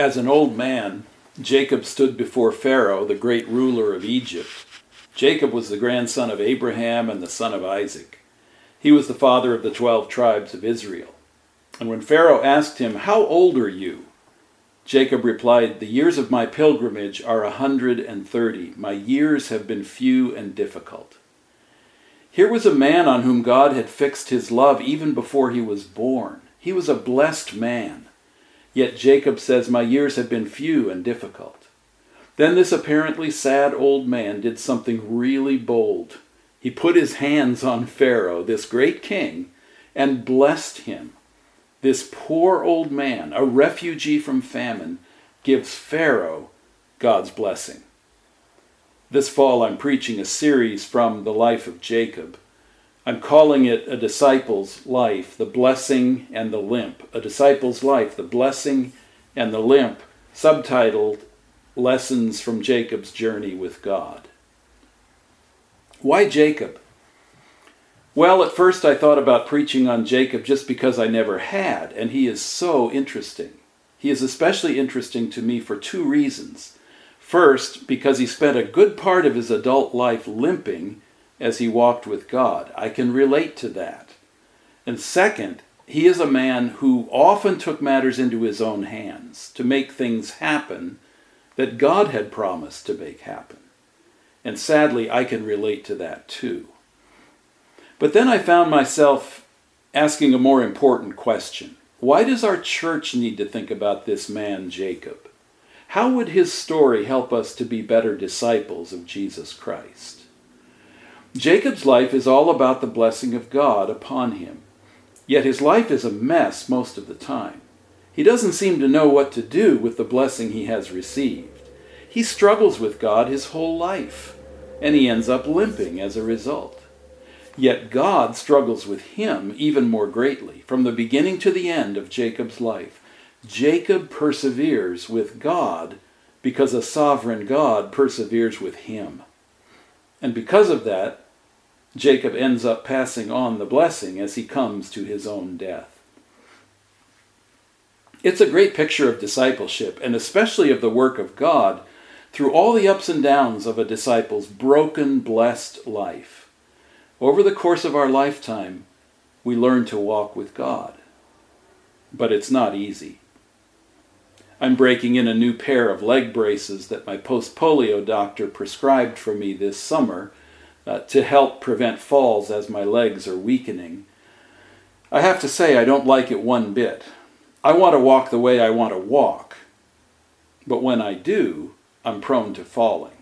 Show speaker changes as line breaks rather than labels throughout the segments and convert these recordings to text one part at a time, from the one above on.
As an old man, Jacob stood before Pharaoh, the great ruler of Egypt. Jacob was the grandson of Abraham and the son of Isaac. He was the father of the twelve tribes of Israel. And when Pharaoh asked him, How old are you? Jacob replied, The years of my pilgrimage are a hundred and thirty. My years have been few and difficult. Here was a man on whom God had fixed his love even before he was born. He was a blessed man. Yet Jacob says, My years have been few and difficult. Then this apparently sad old man did something really bold. He put his hands on Pharaoh, this great king, and blessed him. This poor old man, a refugee from famine, gives Pharaoh God's blessing. This fall, I'm preaching a series from the life of Jacob. I'm calling it A Disciple's Life, the Blessing and the Limp. A Disciple's Life, the Blessing and the Limp, subtitled Lessons from Jacob's Journey with God. Why Jacob? Well, at first I thought about preaching on Jacob just because I never had, and he is so interesting. He is especially interesting to me for two reasons. First, because he spent a good part of his adult life limping as he walked with God. I can relate to that. And second, he is a man who often took matters into his own hands to make things happen that God had promised to make happen. And sadly, I can relate to that too. But then I found myself asking a more important question. Why does our church need to think about this man, Jacob? How would his story help us to be better disciples of Jesus Christ? Jacob's life is all about the blessing of God upon him. Yet his life is a mess most of the time. He doesn't seem to know what to do with the blessing he has received. He struggles with God his whole life, and he ends up limping as a result. Yet God struggles with him even more greatly, from the beginning to the end of Jacob's life. Jacob perseveres with God because a sovereign God perseveres with him. And because of that, Jacob ends up passing on the blessing as he comes to his own death. It's a great picture of discipleship, and especially of the work of God through all the ups and downs of a disciple's broken, blessed life. Over the course of our lifetime, we learn to walk with God. But it's not easy. I'm breaking in a new pair of leg braces that my post polio doctor prescribed for me this summer uh, to help prevent falls as my legs are weakening. I have to say, I don't like it one bit. I want to walk the way I want to walk, but when I do, I'm prone to falling.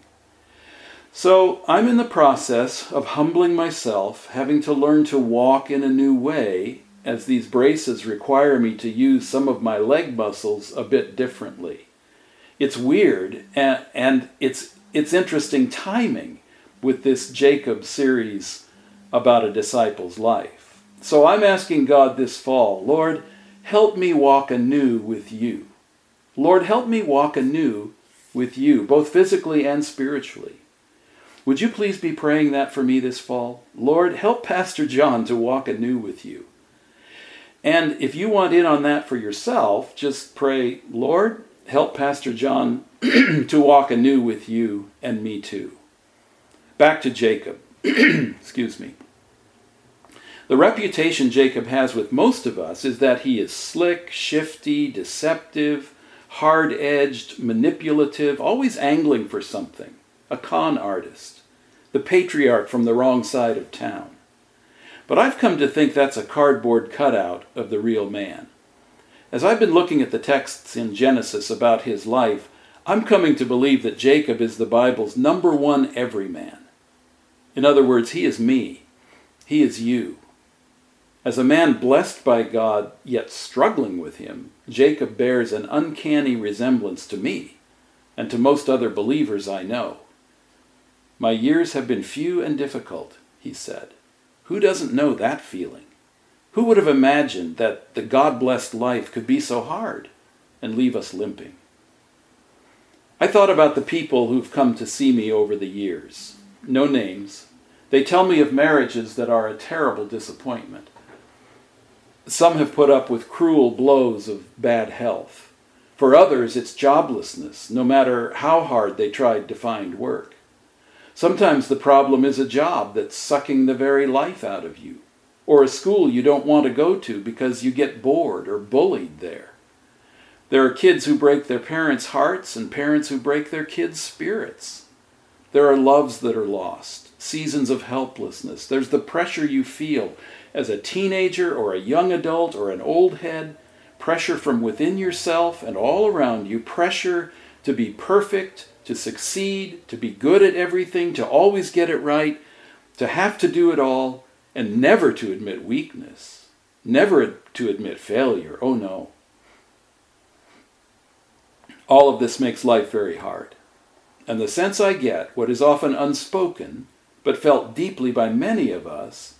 So I'm in the process of humbling myself, having to learn to walk in a new way as these braces require me to use some of my leg muscles a bit differently. It's weird and, and it's, it's interesting timing with this Jacob series about a disciple's life. So I'm asking God this fall, Lord, help me walk anew with you. Lord, help me walk anew with you, both physically and spiritually. Would you please be praying that for me this fall? Lord, help Pastor John to walk anew with you. And if you want in on that for yourself, just pray, Lord, help Pastor John to walk anew with you and me too. Back to Jacob. Excuse me. The reputation Jacob has with most of us is that he is slick, shifty, deceptive, hard edged, manipulative, always angling for something, a con artist, the patriarch from the wrong side of town. But I've come to think that's a cardboard cutout of the real man. As I've been looking at the texts in Genesis about his life, I'm coming to believe that Jacob is the Bible's number one everyman. In other words, he is me. He is you. As a man blessed by God, yet struggling with him, Jacob bears an uncanny resemblance to me and to most other believers I know. My years have been few and difficult, he said. Who doesn't know that feeling? Who would have imagined that the God blessed life could be so hard and leave us limping? I thought about the people who've come to see me over the years. No names. They tell me of marriages that are a terrible disappointment. Some have put up with cruel blows of bad health. For others, it's joblessness, no matter how hard they tried to find work. Sometimes the problem is a job that's sucking the very life out of you, or a school you don't want to go to because you get bored or bullied there. There are kids who break their parents' hearts and parents who break their kids' spirits. There are loves that are lost, seasons of helplessness. There's the pressure you feel as a teenager or a young adult or an old head, pressure from within yourself and all around you, pressure to be perfect, to succeed, to be good at everything, to always get it right, to have to do it all, and never to admit weakness, never to admit failure. Oh no. All of this makes life very hard. And the sense I get, what is often unspoken, but felt deeply by many of us,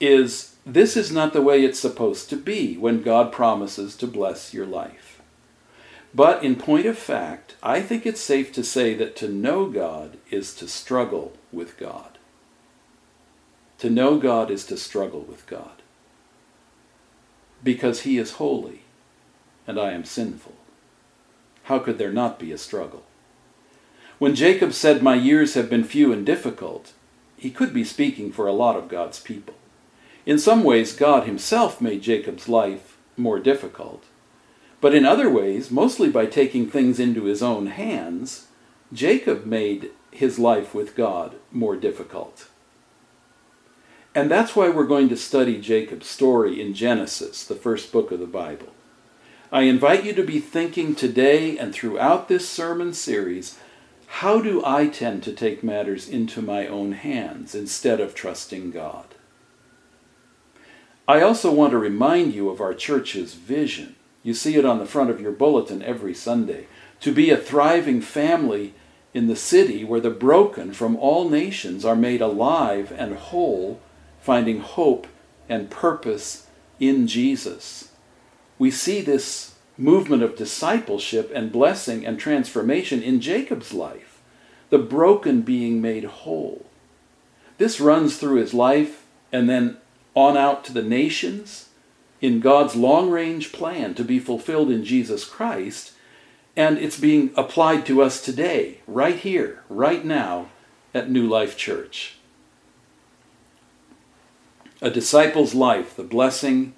is this is not the way it's supposed to be when God promises to bless your life. But in point of fact, I think it's safe to say that to know God is to struggle with God. To know God is to struggle with God. Because He is holy and I am sinful. How could there not be a struggle? When Jacob said, My years have been few and difficult, he could be speaking for a lot of God's people. In some ways, God Himself made Jacob's life more difficult. But in other ways, mostly by taking things into his own hands, Jacob made his life with God more difficult. And that's why we're going to study Jacob's story in Genesis, the first book of the Bible. I invite you to be thinking today and throughout this sermon series how do I tend to take matters into my own hands instead of trusting God? I also want to remind you of our church's vision. You see it on the front of your bulletin every Sunday. To be a thriving family in the city where the broken from all nations are made alive and whole, finding hope and purpose in Jesus. We see this movement of discipleship and blessing and transformation in Jacob's life, the broken being made whole. This runs through his life and then on out to the nations in God's long range plan to be fulfilled in Jesus Christ, and it's being applied to us today, right here, right now, at New Life Church. A disciple's life, the blessing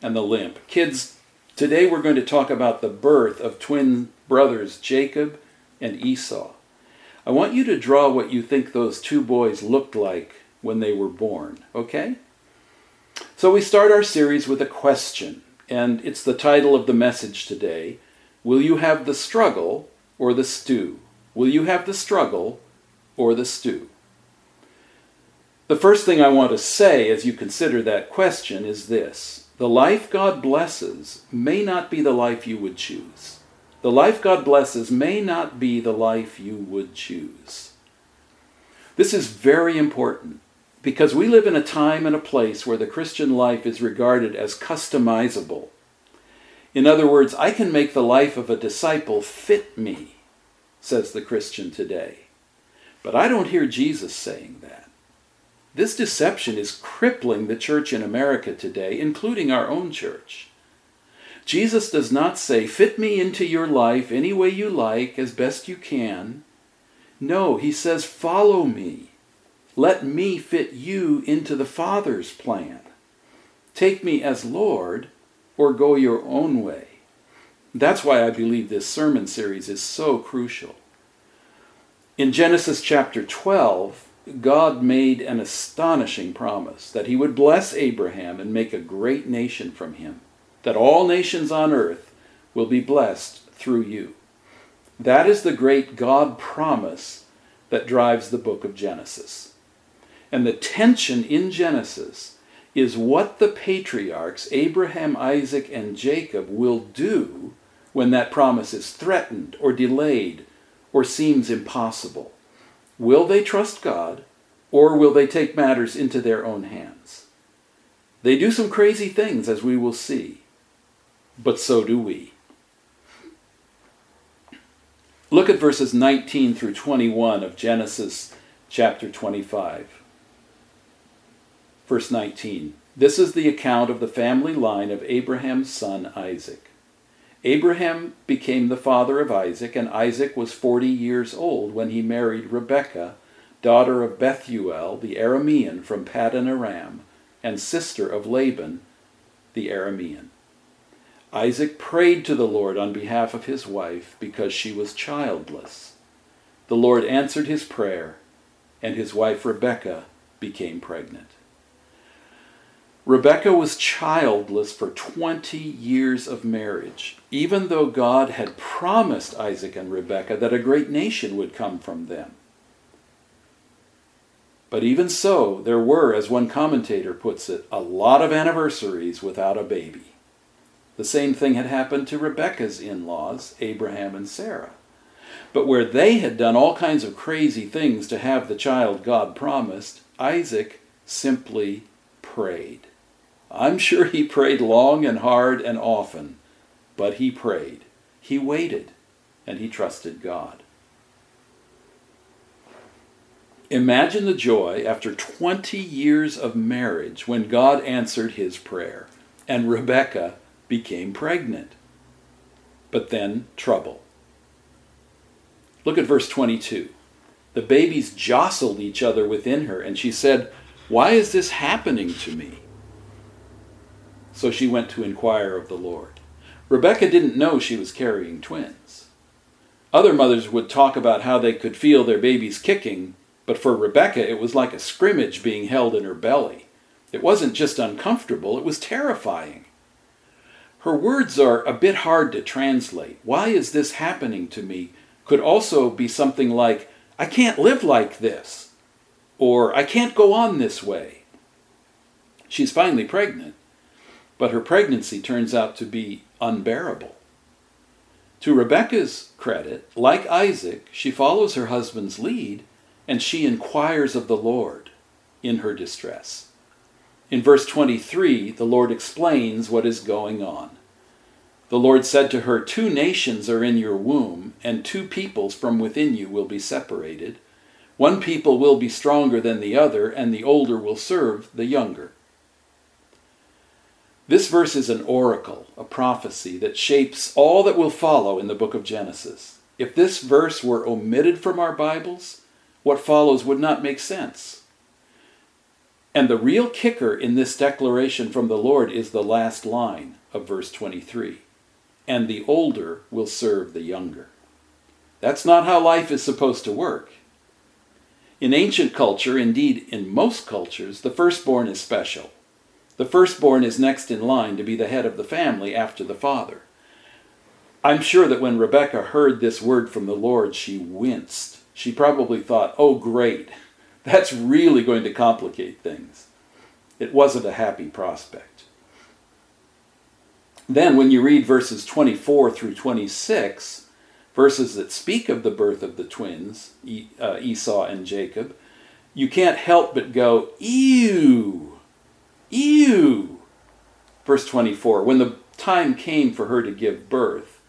and the limp. Kids, today we're going to talk about the birth of twin brothers Jacob and Esau. I want you to draw what you think those two boys looked like when they were born, okay? So we start our series with a question, and it's the title of the message today Will you have the struggle or the stew? Will you have the struggle or the stew? The first thing I want to say as you consider that question is this The life God blesses may not be the life you would choose. The life God blesses may not be the life you would choose. This is very important because we live in a time and a place where the Christian life is regarded as customizable. In other words, I can make the life of a disciple fit me, says the Christian today. But I don't hear Jesus saying that. This deception is crippling the church in America today, including our own church. Jesus does not say, fit me into your life any way you like, as best you can. No, he says, follow me. Let me fit you into the Father's plan. Take me as Lord or go your own way. That's why I believe this sermon series is so crucial. In Genesis chapter 12, God made an astonishing promise that he would bless Abraham and make a great nation from him, that all nations on earth will be blessed through you. That is the great God promise that drives the book of Genesis. And the tension in Genesis is what the patriarchs, Abraham, Isaac, and Jacob, will do when that promise is threatened or delayed or seems impossible. Will they trust God or will they take matters into their own hands? They do some crazy things, as we will see, but so do we. Look at verses 19 through 21 of Genesis chapter 25. Verse 19 This is the account of the family line of Abraham's son Isaac. Abraham became the father of Isaac, and Isaac was forty years old when he married Rebekah, daughter of Bethuel the Aramean from Paddan Aram, and sister of Laban the Aramean. Isaac prayed to the Lord on behalf of his wife because she was childless. The Lord answered his prayer, and his wife Rebekah became pregnant. Rebekah was childless for 20 years of marriage, even though God had promised Isaac and Rebekah that a great nation would come from them. But even so, there were, as one commentator puts it, a lot of anniversaries without a baby. The same thing had happened to Rebecca's in laws, Abraham and Sarah. But where they had done all kinds of crazy things to have the child God promised, Isaac simply prayed. I'm sure he prayed long and hard and often, but he prayed. He waited, and he trusted God. Imagine the joy after 20 years of marriage when God answered his prayer and Rebekah became pregnant. But then trouble. Look at verse 22. The babies jostled each other within her, and she said, Why is this happening to me? So she went to inquire of the Lord. Rebecca didn't know she was carrying twins. Other mothers would talk about how they could feel their babies kicking, but for Rebecca it was like a scrimmage being held in her belly. It wasn't just uncomfortable, it was terrifying. Her words are a bit hard to translate. Why is this happening to me? Could also be something like, I can't live like this, or I can't go on this way. She's finally pregnant, but her pregnancy turns out to be unbearable. To Rebekah's credit, like Isaac, she follows her husband's lead and she inquires of the Lord in her distress. In verse 23, the Lord explains what is going on. The Lord said to her, Two nations are in your womb, and two peoples from within you will be separated. One people will be stronger than the other, and the older will serve the younger. This verse is an oracle, a prophecy that shapes all that will follow in the book of Genesis. If this verse were omitted from our Bibles, what follows would not make sense. And the real kicker in this declaration from the Lord is the last line of verse 23 and the older will serve the younger. That's not how life is supposed to work. In ancient culture, indeed in most cultures, the firstborn is special. The firstborn is next in line to be the head of the family after the father. I'm sure that when Rebecca heard this word from the Lord, she winced. She probably thought, oh, great, that's really going to complicate things. It wasn't a happy prospect. Then, when you read verses 24 through 26, verses that speak of the birth of the twins, uh, Esau and Jacob, you can't help but go, ew, Ew! Verse 24 When the time came for her to give birth,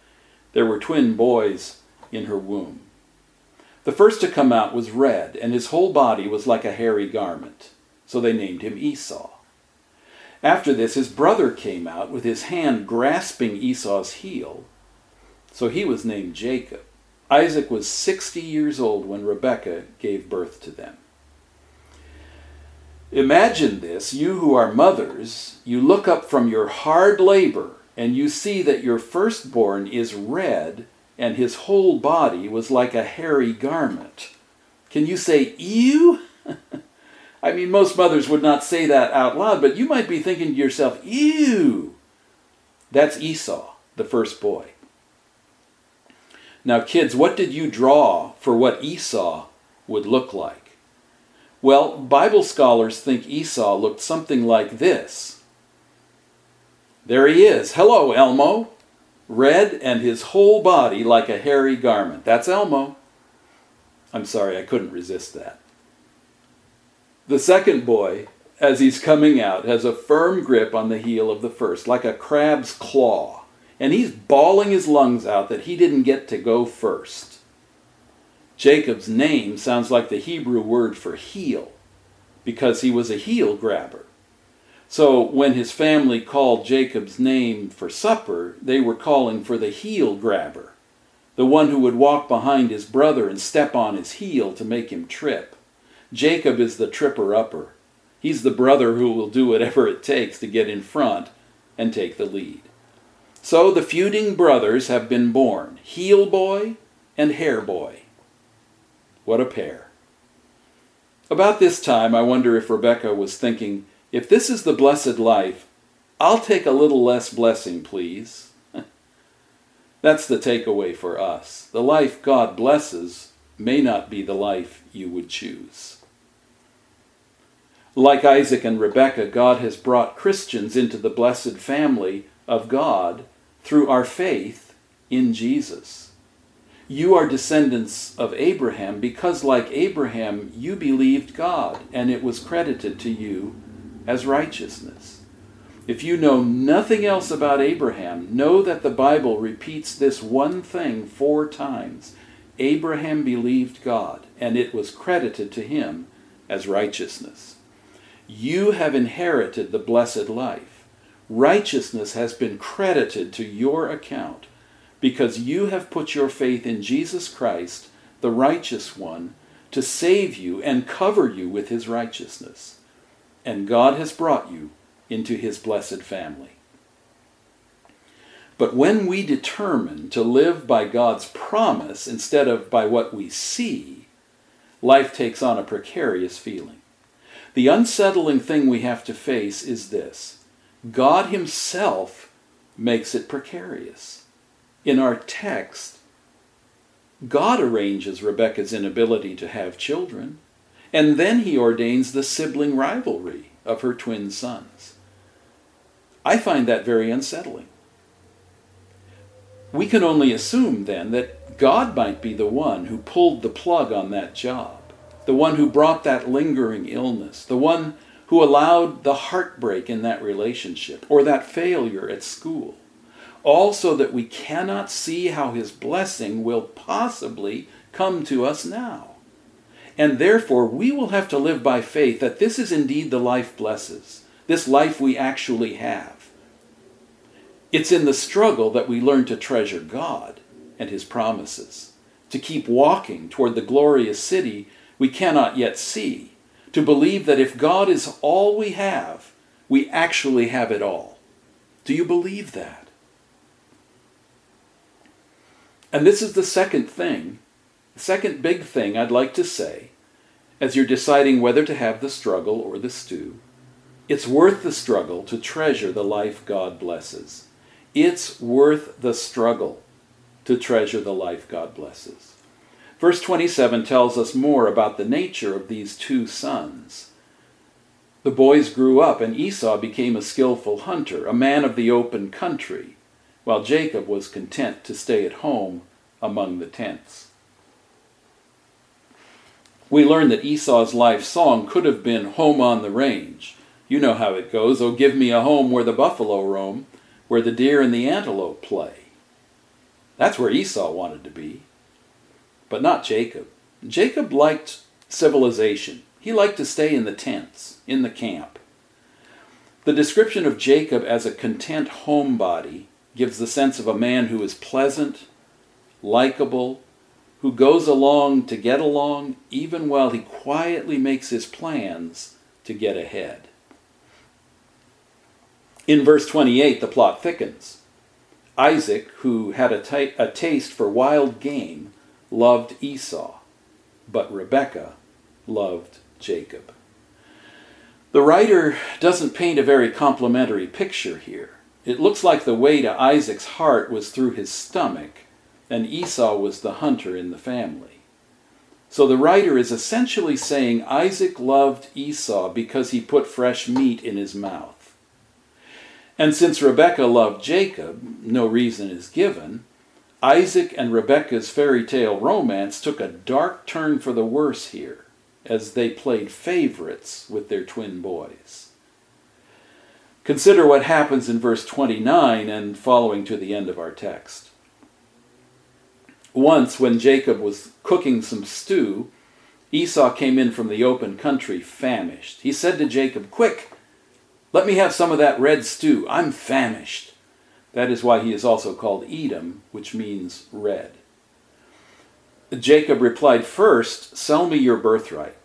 there were twin boys in her womb. The first to come out was red, and his whole body was like a hairy garment. So they named him Esau. After this, his brother came out with his hand grasping Esau's heel. So he was named Jacob. Isaac was 60 years old when Rebekah gave birth to them. Imagine this, you who are mothers, you look up from your hard labor and you see that your firstborn is red and his whole body was like a hairy garment. Can you say, ew? I mean, most mothers would not say that out loud, but you might be thinking to yourself, ew. That's Esau, the first boy. Now, kids, what did you draw for what Esau would look like? Well, Bible scholars think Esau looked something like this. There he is. Hello, Elmo. Red and his whole body like a hairy garment. That's Elmo. I'm sorry, I couldn't resist that. The second boy, as he's coming out, has a firm grip on the heel of the first, like a crab's claw. And he's bawling his lungs out that he didn't get to go first. Jacob's name sounds like the Hebrew word for heel, because he was a heel grabber. So when his family called Jacob's name for supper, they were calling for the heel grabber, the one who would walk behind his brother and step on his heel to make him trip. Jacob is the tripper upper. He's the brother who will do whatever it takes to get in front and take the lead. So the feuding brothers have been born Heel Boy and Hair Boy. What a pair. About this time, I wonder if Rebecca was thinking, if this is the blessed life, I'll take a little less blessing, please. That's the takeaway for us. The life God blesses may not be the life you would choose. Like Isaac and Rebekah, God has brought Christians into the blessed family of God through our faith in Jesus. You are descendants of Abraham because, like Abraham, you believed God and it was credited to you as righteousness. If you know nothing else about Abraham, know that the Bible repeats this one thing four times. Abraham believed God, and it was credited to him as righteousness. You have inherited the blessed life. Righteousness has been credited to your account because you have put your faith in Jesus Christ, the righteous one, to save you and cover you with his righteousness. And God has brought you into his blessed family. But when we determine to live by God's promise instead of by what we see, life takes on a precarious feeling. The unsettling thing we have to face is this God Himself makes it precarious. In our text, God arranges Rebekah's inability to have children, and then He ordains the sibling rivalry of her twin sons. I find that very unsettling. We can only assume then that God might be the one who pulled the plug on that job the one who brought that lingering illness, the one who allowed the heartbreak in that relationship or that failure at school, all so that we cannot see how his blessing will possibly come to us now. And therefore, we will have to live by faith that this is indeed the life blesses, this life we actually have. It's in the struggle that we learn to treasure God and his promises, to keep walking toward the glorious city we cannot yet see, to believe that if God is all we have, we actually have it all. Do you believe that? And this is the second thing, the second big thing I'd like to say as you're deciding whether to have the struggle or the stew. It's worth the struggle to treasure the life God blesses. It's worth the struggle to treasure the life God blesses. Verse 27 tells us more about the nature of these two sons. The boys grew up, and Esau became a skillful hunter, a man of the open country, while Jacob was content to stay at home among the tents. We learn that Esau's life song could have been Home on the Range. You know how it goes. Oh, give me a home where the buffalo roam, where the deer and the antelope play. That's where Esau wanted to be but not Jacob. Jacob liked civilization. He liked to stay in the tents, in the camp. The description of Jacob as a content homebody gives the sense of a man who is pleasant, likable, who goes along to get along even while he quietly makes his plans to get ahead. In verse 28, the plot thickens. Isaac, who had a, t- a taste for wild game, loved Esau, but Rebekah loved Jacob. The writer doesn't paint a very complimentary picture here. It looks like the way to Isaac's heart was through his stomach, and Esau was the hunter in the family. So the writer is essentially saying Isaac loved Esau because he put fresh meat in his mouth. And since Rebekah loved Jacob, no reason is given, Isaac and Rebekah's fairy tale romance took a dark turn for the worse here as they played favorites with their twin boys. Consider what happens in verse 29 and following to the end of our text. Once, when Jacob was cooking some stew, Esau came in from the open country famished. He said to Jacob, Quick, Let me have some of that red stew. I'm famished. That is why he is also called Edom, which means red. Jacob replied, First, sell me your birthright.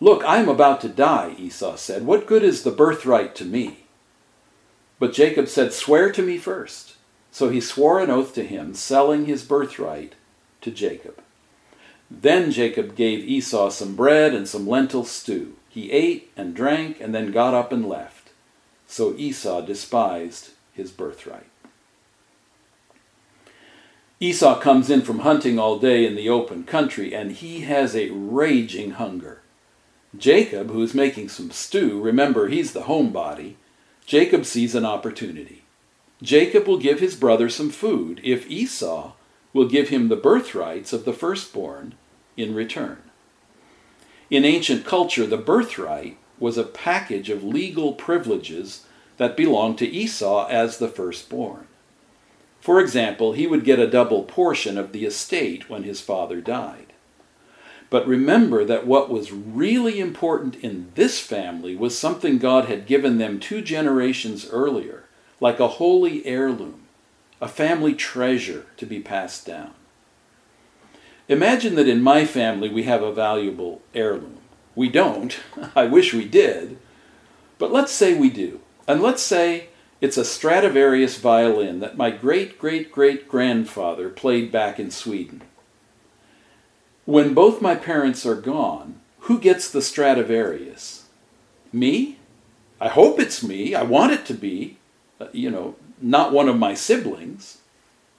Look, I am about to die, Esau said. What good is the birthright to me? But Jacob said, Swear to me first. So he swore an oath to him, selling his birthright to Jacob. Then Jacob gave Esau some bread and some lentil stew. He ate and drank and then got up and left. So Esau despised his birthright. Esau comes in from hunting all day in the open country, and he has a raging hunger. Jacob, who is making some stew, remember he's the homebody, Jacob sees an opportunity. Jacob will give his brother some food if Esau will give him the birthrights of the firstborn in return. In ancient culture, the birthright was a package of legal privileges that belonged to Esau as the firstborn. For example, he would get a double portion of the estate when his father died. But remember that what was really important in this family was something God had given them two generations earlier, like a holy heirloom, a family treasure to be passed down. Imagine that in my family we have a valuable heirloom. We don't. I wish we did. But let's say we do. And let's say it's a Stradivarius violin that my great great great grandfather played back in Sweden. When both my parents are gone, who gets the Stradivarius? Me? I hope it's me. I want it to be. Uh, you know, not one of my siblings.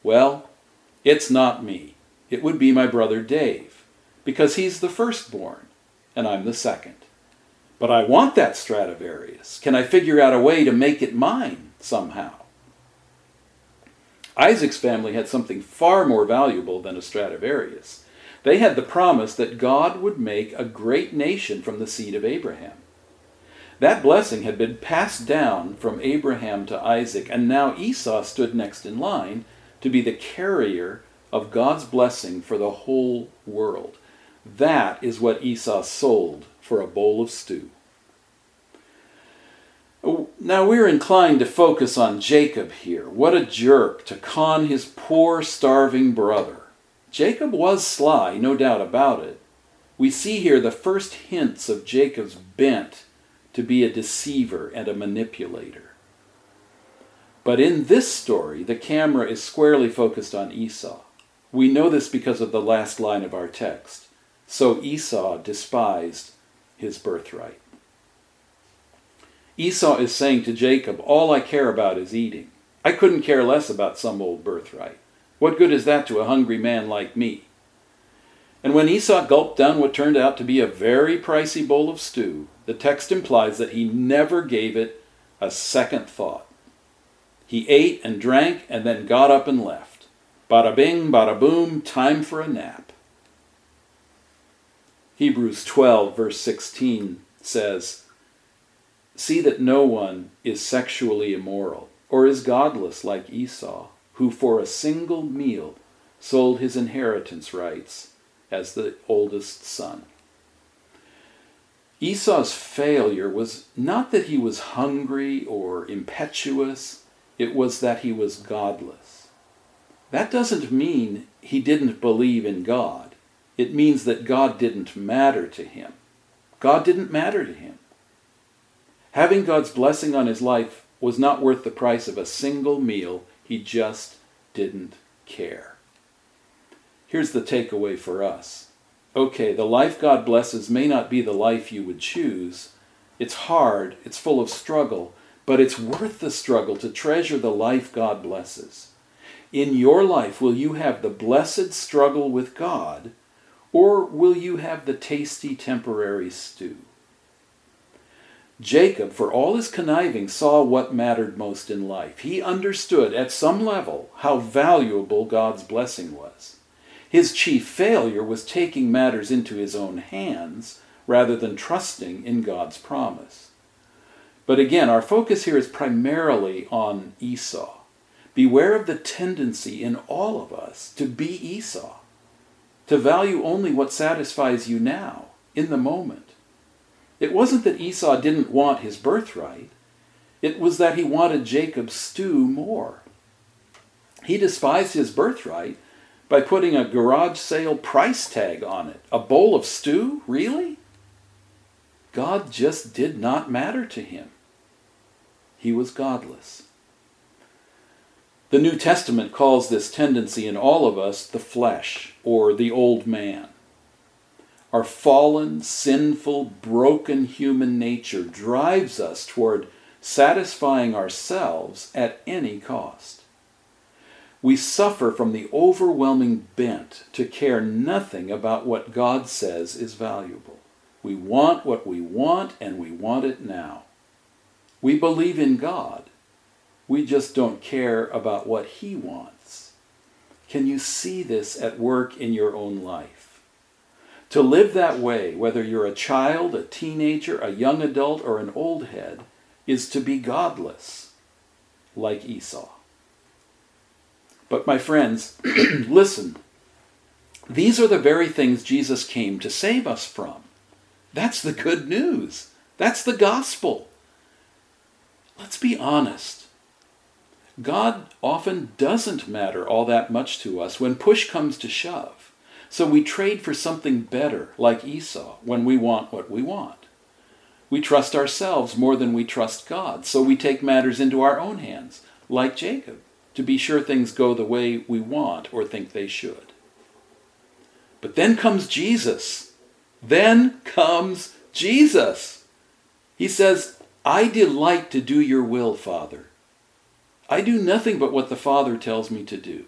Well, it's not me it would be my brother Dave, because he's the firstborn, and I'm the second. But I want that Stradivarius. Can I figure out a way to make it mine somehow? Isaac's family had something far more valuable than a Stradivarius. They had the promise that God would make a great nation from the seed of Abraham. That blessing had been passed down from Abraham to Isaac, and now Esau stood next in line to be the carrier of God's blessing for the whole world. That is what Esau sold for a bowl of stew. Now we're inclined to focus on Jacob here. What a jerk to con his poor, starving brother. Jacob was sly, no doubt about it. We see here the first hints of Jacob's bent to be a deceiver and a manipulator. But in this story, the camera is squarely focused on Esau. We know this because of the last line of our text. So Esau despised his birthright. Esau is saying to Jacob, All I care about is eating. I couldn't care less about some old birthright. What good is that to a hungry man like me? And when Esau gulped down what turned out to be a very pricey bowl of stew, the text implies that he never gave it a second thought. He ate and drank and then got up and left. Bada bing, bada boom, time for a nap. Hebrews 12, verse 16 says, See that no one is sexually immoral or is godless like Esau, who for a single meal sold his inheritance rights as the oldest son. Esau's failure was not that he was hungry or impetuous, it was that he was godless. That doesn't mean he didn't believe in God. It means that God didn't matter to him. God didn't matter to him. Having God's blessing on his life was not worth the price of a single meal. He just didn't care. Here's the takeaway for us. Okay, the life God blesses may not be the life you would choose. It's hard, it's full of struggle, but it's worth the struggle to treasure the life God blesses in your life, will you have the blessed struggle with God, or will you have the tasty temporary stew? Jacob, for all his conniving, saw what mattered most in life. He understood at some level how valuable God's blessing was. His chief failure was taking matters into his own hands rather than trusting in God's promise. But again, our focus here is primarily on Esau. Beware of the tendency in all of us to be Esau, to value only what satisfies you now, in the moment. It wasn't that Esau didn't want his birthright. It was that he wanted Jacob's stew more. He despised his birthright by putting a garage sale price tag on it. A bowl of stew? Really? God just did not matter to him. He was godless. The New Testament calls this tendency in all of us the flesh, or the old man. Our fallen, sinful, broken human nature drives us toward satisfying ourselves at any cost. We suffer from the overwhelming bent to care nothing about what God says is valuable. We want what we want, and we want it now. We believe in God, we just don't care about what He wants. Can you see this at work in your own life? To live that way, whether you're a child, a teenager, a young adult, or an old head, is to be godless, like Esau. But my friends, listen. These are the very things Jesus came to save us from. That's the good news. That's the gospel. Let's be honest. God often doesn't matter all that much to us when push comes to shove. So we trade for something better, like Esau, when we want what we want. We trust ourselves more than we trust God, so we take matters into our own hands, like Jacob, to be sure things go the way we want or think they should. But then comes Jesus. Then comes Jesus. He says, I delight to do your will, Father. I do nothing but what the Father tells me to do.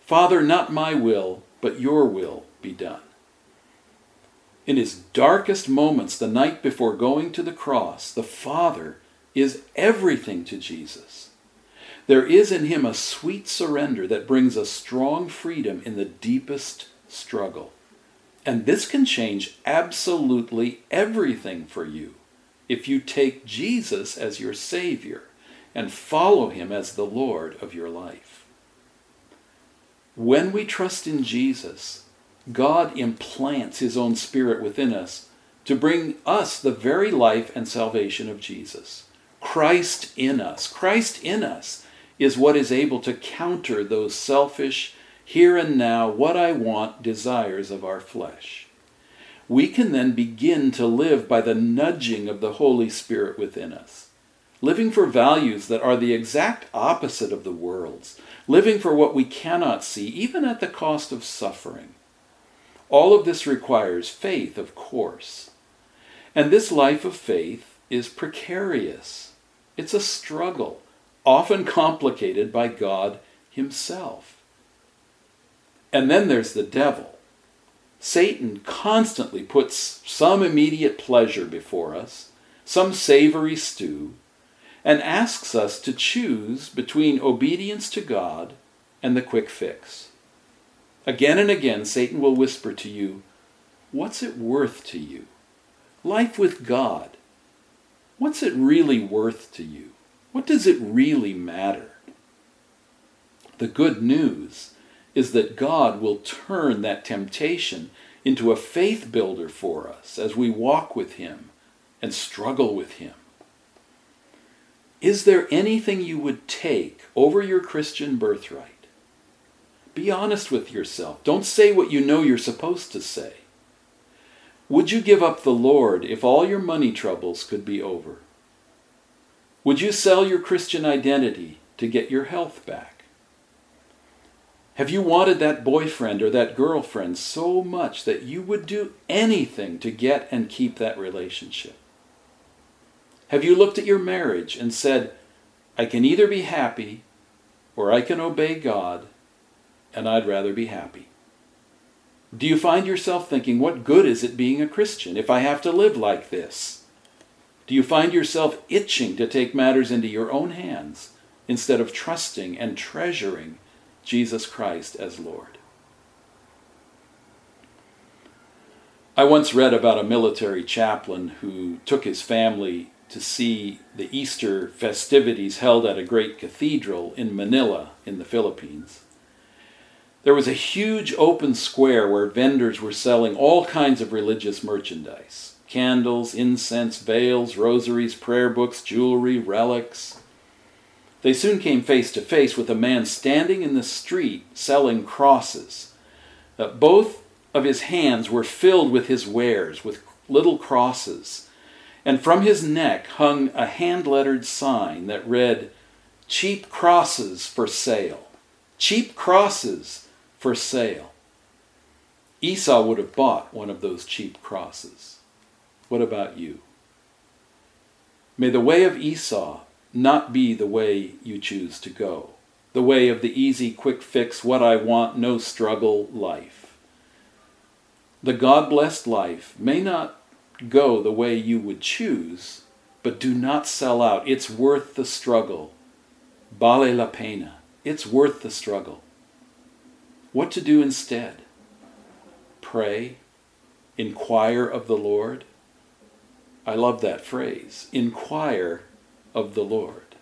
Father, not my will, but your will be done. In his darkest moments, the night before going to the cross, the Father is everything to Jesus. There is in him a sweet surrender that brings a strong freedom in the deepest struggle. And this can change absolutely everything for you if you take Jesus as your Savior and follow him as the Lord of your life. When we trust in Jesus, God implants his own spirit within us to bring us the very life and salvation of Jesus. Christ in us. Christ in us is what is able to counter those selfish, here and now, what I want desires of our flesh. We can then begin to live by the nudging of the Holy Spirit within us living for values that are the exact opposite of the world's, living for what we cannot see, even at the cost of suffering. All of this requires faith, of course. And this life of faith is precarious. It's a struggle, often complicated by God Himself. And then there's the devil. Satan constantly puts some immediate pleasure before us, some savory stew, and asks us to choose between obedience to God and the quick fix. Again and again, Satan will whisper to you, What's it worth to you? Life with God. What's it really worth to you? What does it really matter? The good news is that God will turn that temptation into a faith builder for us as we walk with Him and struggle with Him. Is there anything you would take over your Christian birthright? Be honest with yourself. Don't say what you know you're supposed to say. Would you give up the Lord if all your money troubles could be over? Would you sell your Christian identity to get your health back? Have you wanted that boyfriend or that girlfriend so much that you would do anything to get and keep that relationship? Have you looked at your marriage and said, I can either be happy or I can obey God, and I'd rather be happy? Do you find yourself thinking, what good is it being a Christian if I have to live like this? Do you find yourself itching to take matters into your own hands instead of trusting and treasuring Jesus Christ as Lord? I once read about a military chaplain who took his family to see the Easter festivities held at a great cathedral in Manila in the Philippines. There was a huge open square where vendors were selling all kinds of religious merchandise candles, incense, veils, rosaries, prayer books, jewelry, relics. They soon came face to face with a man standing in the street selling crosses. Uh, both of his hands were filled with his wares, with little crosses, and from his neck hung a hand lettered sign that read, Cheap crosses for sale. Cheap crosses for sale. Esau would have bought one of those cheap crosses. What about you? May the way of Esau not be the way you choose to go, the way of the easy, quick fix, what I want, no struggle life. The God blessed life may not go the way you would choose, but do not sell out. It's worth the struggle. Vale la pena. It's worth the struggle. What to do instead? pray, inquire of the Lord. I love that phrase. Inquire of the Lord.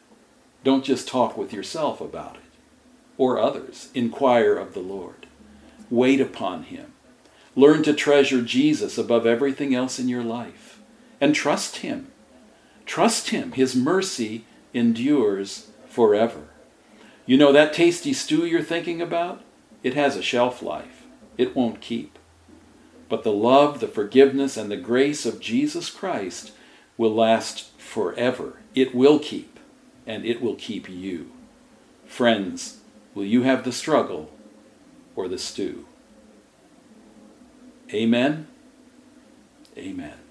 Don't just talk with yourself about it or others. Inquire of the Lord. Wait upon Him. Learn to treasure Jesus above everything else in your life and trust Him. Trust Him. His mercy endures forever. You know that tasty stew you're thinking about? It has a shelf life. It won't keep. But the love, the forgiveness, and the grace of Jesus Christ will last forever. It will keep, and it will keep you. Friends, will you have the struggle or the stew? Amen. Amen.